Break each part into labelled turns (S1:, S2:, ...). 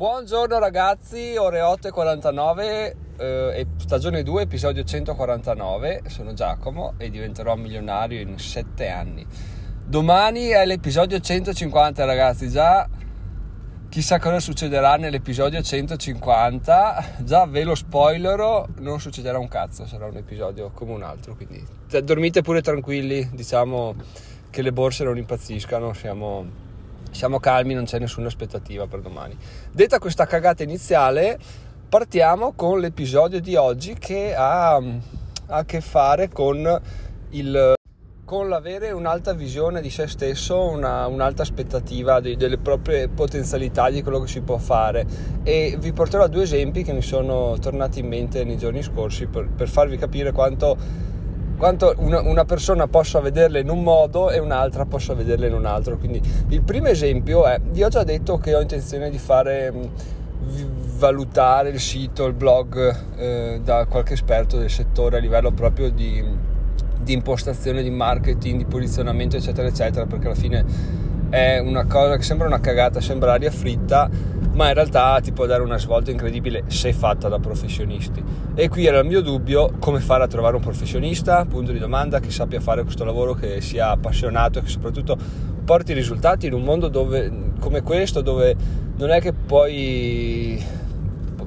S1: Buongiorno ragazzi, ore 8.49, eh, stagione 2, episodio 149. Sono Giacomo e diventerò milionario in 7 anni. Domani è l'episodio 150 ragazzi, già chissà cosa succederà nell'episodio 150. Già ve lo spoilerò, non succederà un cazzo, sarà un episodio come un altro, quindi dormite pure tranquilli, diciamo che le borse non impazziscano, siamo siamo calmi, non c'è nessuna aspettativa per domani. Detta questa cagata iniziale, partiamo con l'episodio di oggi che ha, ha a che fare con, il, con l'avere un'alta visione di se stesso, una, un'alta aspettativa di, delle proprie potenzialità, di quello che si può fare. E vi porterò due esempi che mi sono tornati in mente nei giorni scorsi per, per farvi capire quanto quanto una, una, persona possa vederle in un modo e un'altra possa vederle in un altro. Quindi il primo esempio è, io ho già detto che ho intenzione di fare valutare il sito, il blog eh, da qualche esperto del settore a livello proprio di, di impostazione, di marketing, di posizionamento, eccetera, eccetera, perché alla fine è una cosa che sembra una cagata, sembra aria fritta, ma in realtà ti può dare una svolta incredibile se fatta da professionisti. E qui era il mio dubbio, come fare a trovare un professionista, punto di domanda, che sappia fare questo lavoro, che sia appassionato e che soprattutto porti risultati in un mondo dove, come questo, dove non è che puoi,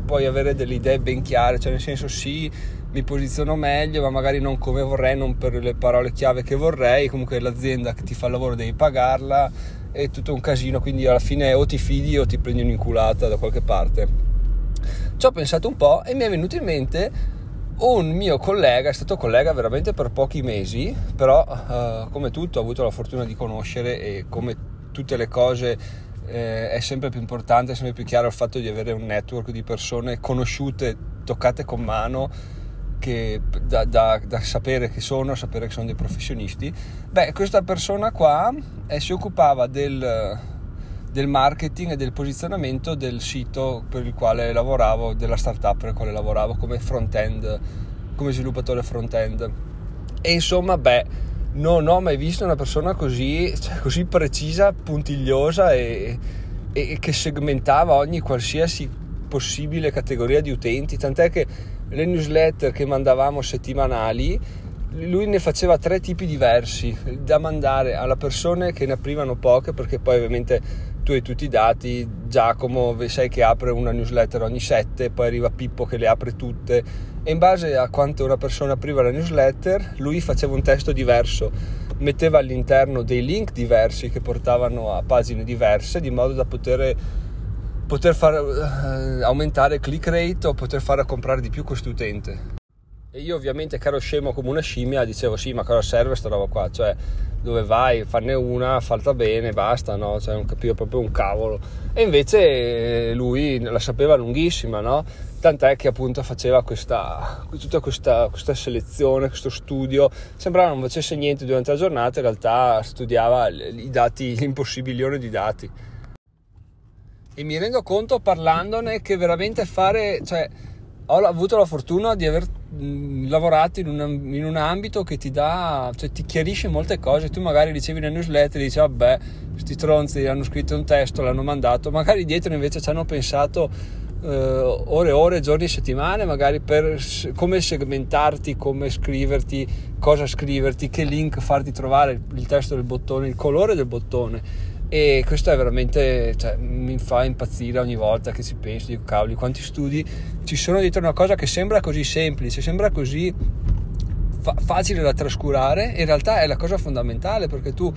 S1: puoi avere delle idee ben chiare, cioè nel senso sì, mi posiziono meglio, ma magari non come vorrei, non per le parole chiave che vorrei, comunque l'azienda che ti fa il lavoro devi pagarla è tutto un casino, quindi alla fine o ti fidi o ti prendi un'inculata da qualche parte. Ci ho pensato un po' e mi è venuto in mente un mio collega, è stato collega veramente per pochi mesi, però uh, come tutto ho avuto la fortuna di conoscere e come tutte le cose eh, è sempre più importante, è sempre più chiaro il fatto di avere un network di persone conosciute, toccate con mano che, da, da, da, sapere che sono, sapere che sono dei professionisti. Beh, questa persona qua eh, si occupava del, del, marketing e del posizionamento del sito per il quale lavoravo, della startup per il quale lavoravo come front-end, come sviluppatore front-end. E insomma, beh, non ho mai visto una persona così, cioè, così precisa, puntigliosa e, e che segmentava ogni qualsiasi possibile categoria di utenti, tant'è che le newsletter che mandavamo settimanali, lui ne faceva tre tipi diversi da mandare alle persone che ne aprivano poche perché poi ovviamente tu hai tutti i dati, Giacomo sai che apre una newsletter ogni sette, poi arriva Pippo che le apre tutte. E in base a quanto una persona apriva la newsletter lui faceva un testo diverso, metteva all'interno dei link diversi che portavano a pagine diverse di modo da poter poter far uh, aumentare click rate o poter fare comprare di più questo utente. E io ovviamente caro scemo come una scimmia dicevo sì ma cosa serve questa roba qua, cioè dove vai, farne una, falta bene, basta, no? Cioè non capivo proprio un cavolo. E invece eh, lui la sapeva lunghissima, no? Tant'è che appunto faceva questa, tutta questa, questa selezione, questo studio, sembrava non facesse niente durante la giornata, in realtà studiava i dati, l'impossibilione di dati e mi rendo conto parlandone che veramente fare, cioè ho avuto la fortuna di aver mh, lavorato in, una, in, un ambito che ti dà, cioè ti chiarisce molte cose, tu magari ricevi una newsletter e dici vabbè, questi tronzi hanno scritto un testo, l'hanno mandato, magari dietro invece ci hanno pensato eh, ore ore, giorni settimane, magari per come segmentarti, come scriverti, cosa scriverti, che link farti trovare, il testo del bottone, il colore del bottone e questo è veramente cioè, mi fa impazzire ogni volta che ci penso dico cavoli quanti studi ci sono dietro una cosa che sembra così semplice sembra così fa- facile da trascurare. In realtà è la cosa fondamentale perché tu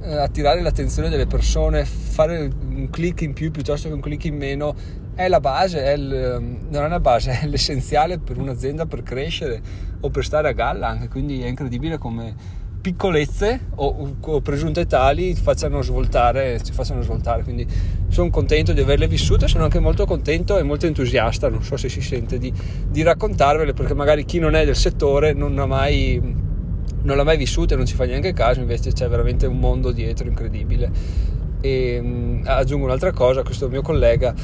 S1: eh, attirare l'attenzione delle persone fare un click in più piuttosto che un click in meno è la base è il, non è la base è l'essenziale per un'azienda per crescere o per stare a galla anche quindi è incredibile come piccolezze o, o, presunte tali facciano svoltare, ci facciano svoltare. Quindi sono contento di averle vissute, sono anche molto contento e molto entusiasta, non so se si sente di, di raccontarvele perché magari chi non è del settore non ha mai, non l'ha mai vissuta e non ci fa neanche caso, invece c'è veramente un mondo dietro incredibile. E aggiungo un'altra cosa, questo mio collega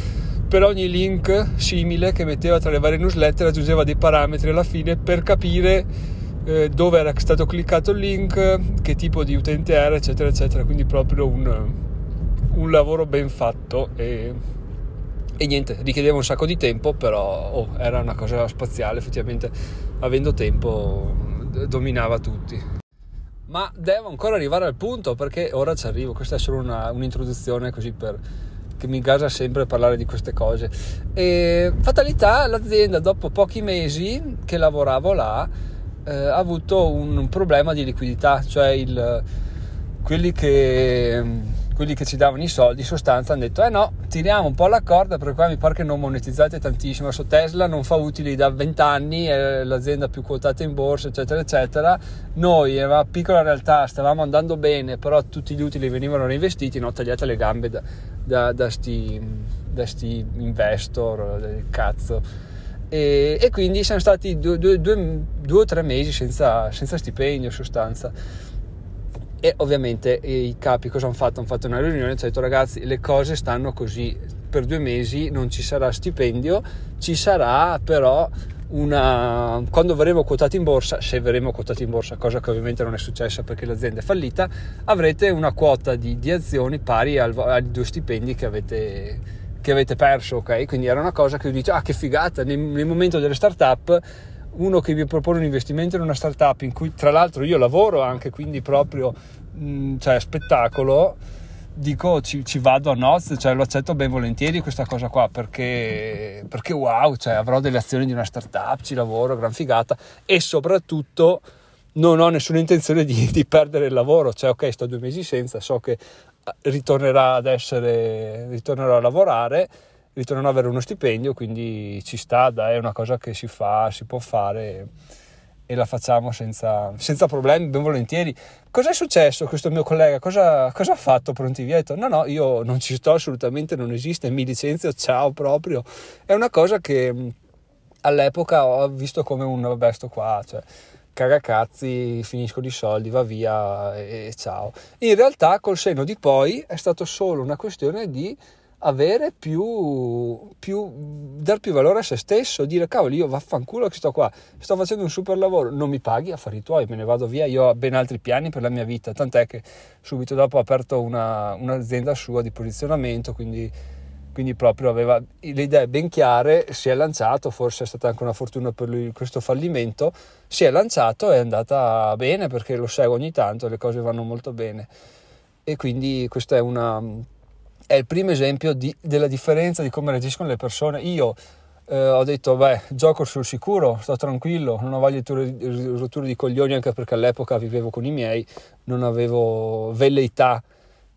S1: per ogni link simile che metteva tra le varie newsletter aggiungeva dei parametri alla fine per capire eh, dove era stato cliccato il link, che tipo di utente era, eccetera, eccetera. Quindi proprio un, un lavoro ben fatto e, e niente, richiedeva un sacco di tempo, però oh, era una cosa spaziale, effettivamente avendo tempo dominava tutti. Ma devo ancora arrivare al punto perché ora ci arrivo, questa è solo una, un'introduzione così per, che mi gasa sempre parlare di queste cose. E fatalità, l'azienda dopo pochi mesi che lavoravo là eh, avuto un problema di liquidità, cioè il, quelli che quelli che ci davano i soldi in sostanza hanno detto eh no, tiriamo un po' la corda perché qua mi pare che non monetizzate tantissimo, adesso Tesla non fa utili da 20 anni, è l'azienda più quotata in borsa eccetera eccetera, noi era una piccola realtà, stavamo andando bene però tutti gli utili venivano reinvestiti, no, tagliate le gambe da, da, da, sti, da sti investor, del cazzo. E, e, quindi siamo stati due, due, due, due o tre mesi senza, senza stipendio in sostanza e ovviamente i capi cosa hanno fatto? Hanno fatto una riunione e hanno detto ragazzi le cose stanno così, per due mesi non ci sarà stipendio, ci sarà però una... quando verremo quotati in borsa, se verremo quotati in borsa, cosa che ovviamente non è successa perché l'azienda è fallita, avrete una quota di, di azioni pari al, ai due stipendi che avete, che avete perso, ok? Quindi era una cosa che io dicevo, ah che figata, nel, nel momento delle start-up uno che mi propone un investimento in una startup in cui tra l'altro io lavoro anche, quindi proprio mh, mm, cioè, spettacolo, dico ci, ci, vado a nozze, cioè lo accetto ben volentieri questa cosa qua perché, perché wow, cioè, avrò delle azioni di una startup, ci lavoro, gran figata e soprattutto non ho nessuna intenzione di, di perdere il lavoro, cioè ok sto due mesi senza, so che ritornerà ad essere, ritornerò a lavorare ritornano ad avere uno stipendio, quindi ci sta, dai, è una cosa che si fa, si può fare e la facciamo senza, senza problemi, ben volentieri. Cosa è successo questo mio collega? Cosa, cosa ha fatto Pronti via? Detto no, no, io non ci sto assolutamente, non esiste, mi licenzio, ciao proprio. È una cosa che all'epoca ho visto come un vabbè sto qua, cioè cagacazzi, finisco di soldi, va via e, e ciao. In realtà col senno di poi è stato solo una questione di avere più, più, dar più valore a se stesso, dire cavolo io vaffanculo che sto qua, sto facendo un super lavoro, non mi paghi, affari tuoi, me ne vado via, io ho ben altri piani per la mia vita, tant'è che subito dopo ho aperto una, un'azienda sua di posizionamento, quindi, quindi proprio aveva le idee ben chiare, si è lanciato, forse è stata anche una fortuna per lui questo fallimento, si è lanciato e è andata bene perché lo seguo ogni tanto, le cose vanno molto bene e quindi questa è una è il primo esempio di, della differenza di come reagiscono le persone. Io eh, ho detto, beh, gioco sul sicuro, sto tranquillo, non ho voglia di rotture di coglioni anche perché all'epoca vivevo con i miei, non avevo velleità,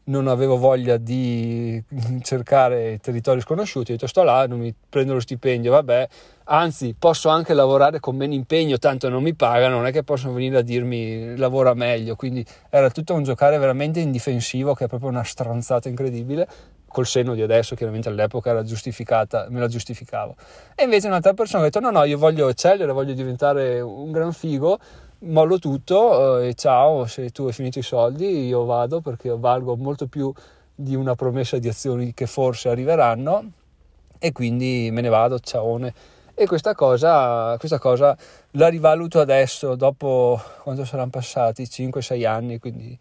S1: non avevo voglia di cercare territori sconosciuti, ho detto sto là, non mi prendo lo stipendio, vabbè, anzi posso anche lavorare con meno impegno, tanto non mi pagano, non è che possono venire a dirmi lavora meglio, quindi era tutto un giocare veramente indifensivo che è proprio una stronzata incredibile, col senno di adesso chiaramente all'epoca era giustificata, me la giustificavo. E invece un'altra persona ha detto no no, io voglio eccellere, voglio diventare un gran figo, mollo tutto eh, e ciao, se tu hai finito i soldi io vado perché valgo molto più di una promessa di azioni che forse arriveranno e quindi me ne vado, ciaone e questa cosa, questa cosa la rivaluto adesso, dopo quando saranno passati 5-6 anni, quindi,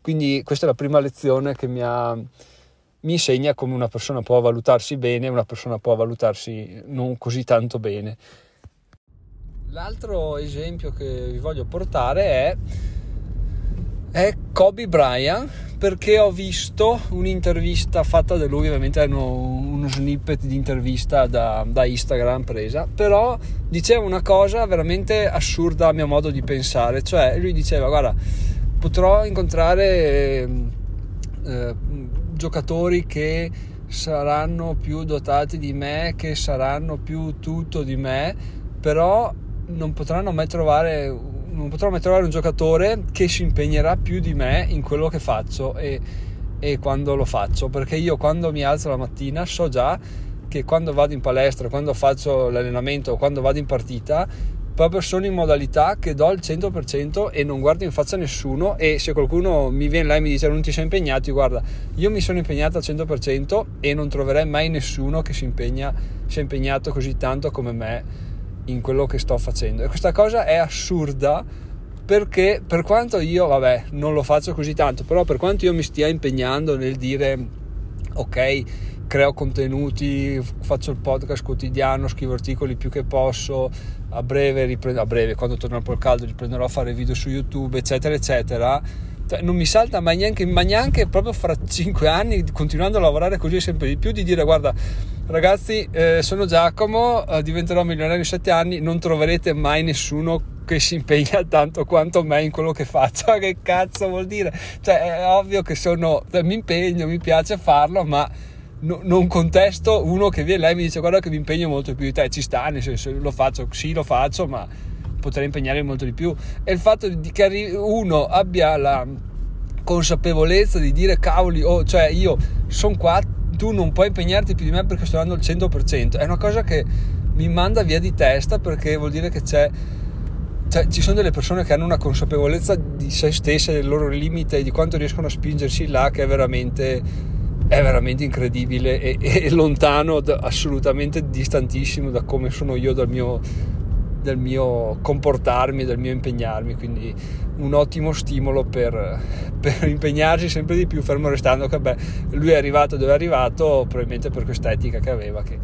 S1: quindi, questa è la prima lezione che mi, ha, mi insegna come una persona può valutarsi bene e una persona può valutarsi non così tanto bene. L'altro esempio che vi voglio portare è, è Kobe Bryant perché ho visto un'intervista fatta da lui, ovviamente era uno snippet di intervista da, da, Instagram presa, però diceva una cosa veramente assurda a mio modo di pensare, cioè lui diceva guarda potrò incontrare eh, giocatori che saranno più dotati di me, che saranno più tutto di me, però non potranno mai trovare non potrò mai trovare un giocatore che si impegnerà più di me in quello che faccio e, e quando lo faccio, perché io quando mi alzo la mattina so già che quando vado in palestra, quando faccio l'allenamento, quando vado in partita, proprio sono in modalità che do il 100% e non guardo in faccia nessuno e se qualcuno mi viene là e mi dice non ti sei impegnato, guarda, io mi sono impegnato al 100% e non troverai mai nessuno che si impegna, si è impegnato così tanto come me in quello che sto facendo. E questa cosa è assurda perché per quanto io, vabbè, non lo faccio così tanto, però per quanto io mi stia impegnando nel dire ok, creo contenuti, faccio il podcast quotidiano, scrivo articoli più che posso, a breve, riprendo, a breve quando po' il caldo riprenderò a fare video su YouTube, eccetera, eccetera. Cioè, non mi salta mai neanche, ma neanche proprio fra 5 anni, continuando a lavorare così sempre di più, di dire guarda ragazzi, eh, sono Giacomo, eh, diventerò milionario in 7 anni, non troverete mai nessuno che si impegna tanto quanto me in quello che faccio. che cazzo vuol dire? Cioè, è ovvio che sono, cioè, mi impegno, mi piace farlo, ma no, non contesto uno che viene lei e mi dice guarda che mi impegno molto più di te, ci sta, nel senso lo faccio, sì lo faccio, ma potrei impegnarmi molto di più. E il fatto di che uno abbia la consapevolezza di dire cavoli, oh, cioè io sono qua, tu non puoi impegnarti più di me perché sto dando il 100%, è una cosa che mi manda via di testa perché vuol dire che c'è cioè, ci sono delle persone che hanno una consapevolezza di se stesse, del loro limite e di quanto riescono a spingersi là che è veramente, è veramente incredibile e, e lontano, assolutamente distantissimo da come sono io dal mio, dal mio comportarmi, dal mio impegnarmi. Quindi un ottimo stimolo per, per impegnarsi sempre di più, fermo restando che beh, lui è arrivato dove è arrivato, probabilmente per questa etica che aveva. Che,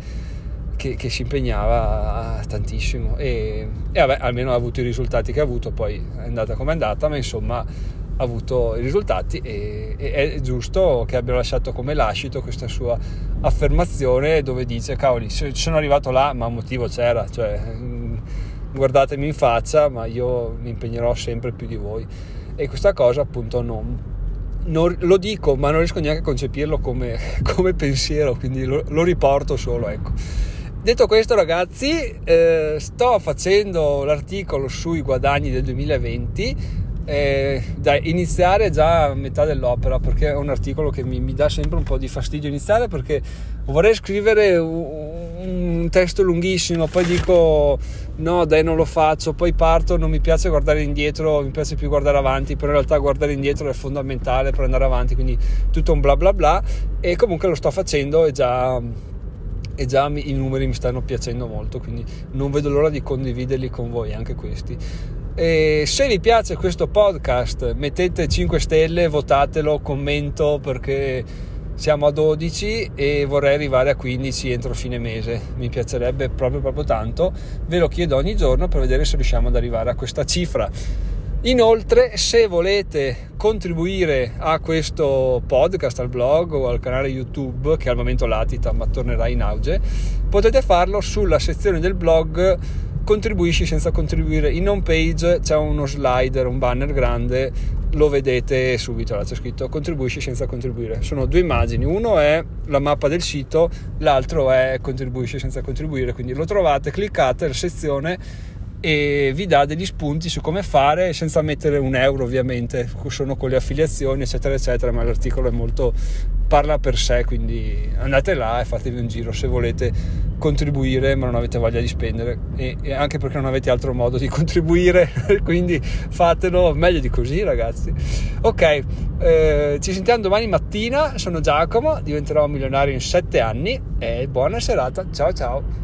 S1: che, che, si impegnava tantissimo e, e vabbè, almeno ha avuto i risultati che ha avuto, poi è andata come è andata, ma insomma ha avuto i risultati e, e è giusto che abbia lasciato come lascito questa sua affermazione dove dice cavoli sono arrivato là ma un motivo c'era cioè guardatemi in faccia ma io mi impegnerò sempre più di voi. E questa cosa appunto non, non lo dico ma non riesco neanche a concepirlo come, come pensiero quindi lo, lo riporto solo ecco. Detto questo ragazzi, eh, sto facendo l'articolo sui guadagni del 2020 eh, da iniziare già a metà dell'opera perché è un articolo che mi, mi, dà sempre un po' di fastidio iniziare perché vorrei scrivere un, un, testo lunghissimo poi dico no dai non lo faccio poi parto non mi piace guardare indietro mi piace più guardare avanti però in realtà guardare indietro è fondamentale per andare avanti quindi tutto un bla bla bla e comunque lo sto facendo e già e già i numeri mi stanno piacendo molto, quindi non vedo l'ora di condividerli con voi anche questi. E se vi piace questo podcast mettete 5 stelle, votatelo, commento perché siamo a 12 e vorrei arrivare a 15 entro fine mese. Mi piacerebbe proprio proprio tanto. Ve lo chiedo ogni giorno per vedere se riusciamo ad arrivare a questa cifra. Inoltre, se volete contribuire a questo podcast, al blog o al canale YouTube, che al momento latita ma tornerà in auge, potete farlo sulla sezione del blog Contribuisci senza contribuire. In home page c'è uno slider, un banner grande, lo vedete subito, là c'è scritto Contribuisci senza contribuire. Sono due immagini, uno è la mappa del sito, l'altro è Contribuisci senza contribuire, quindi lo trovate, cliccate la sezione e vi dà degli spunti su come fare senza mettere un euro ovviamente sono con le affiliazioni eccetera eccetera ma l'articolo è molto parla per sé quindi andate là e fatevi un giro se volete contribuire ma non avete voglia di spendere. E, e anche perché non avete altro modo di contribuire quindi fatelo meglio di così ragazzi. Ok eh, ci sentiamo domani mattina. Sono Giacomo diventerò milionario in 7 anni e buona serata. Ciao ciao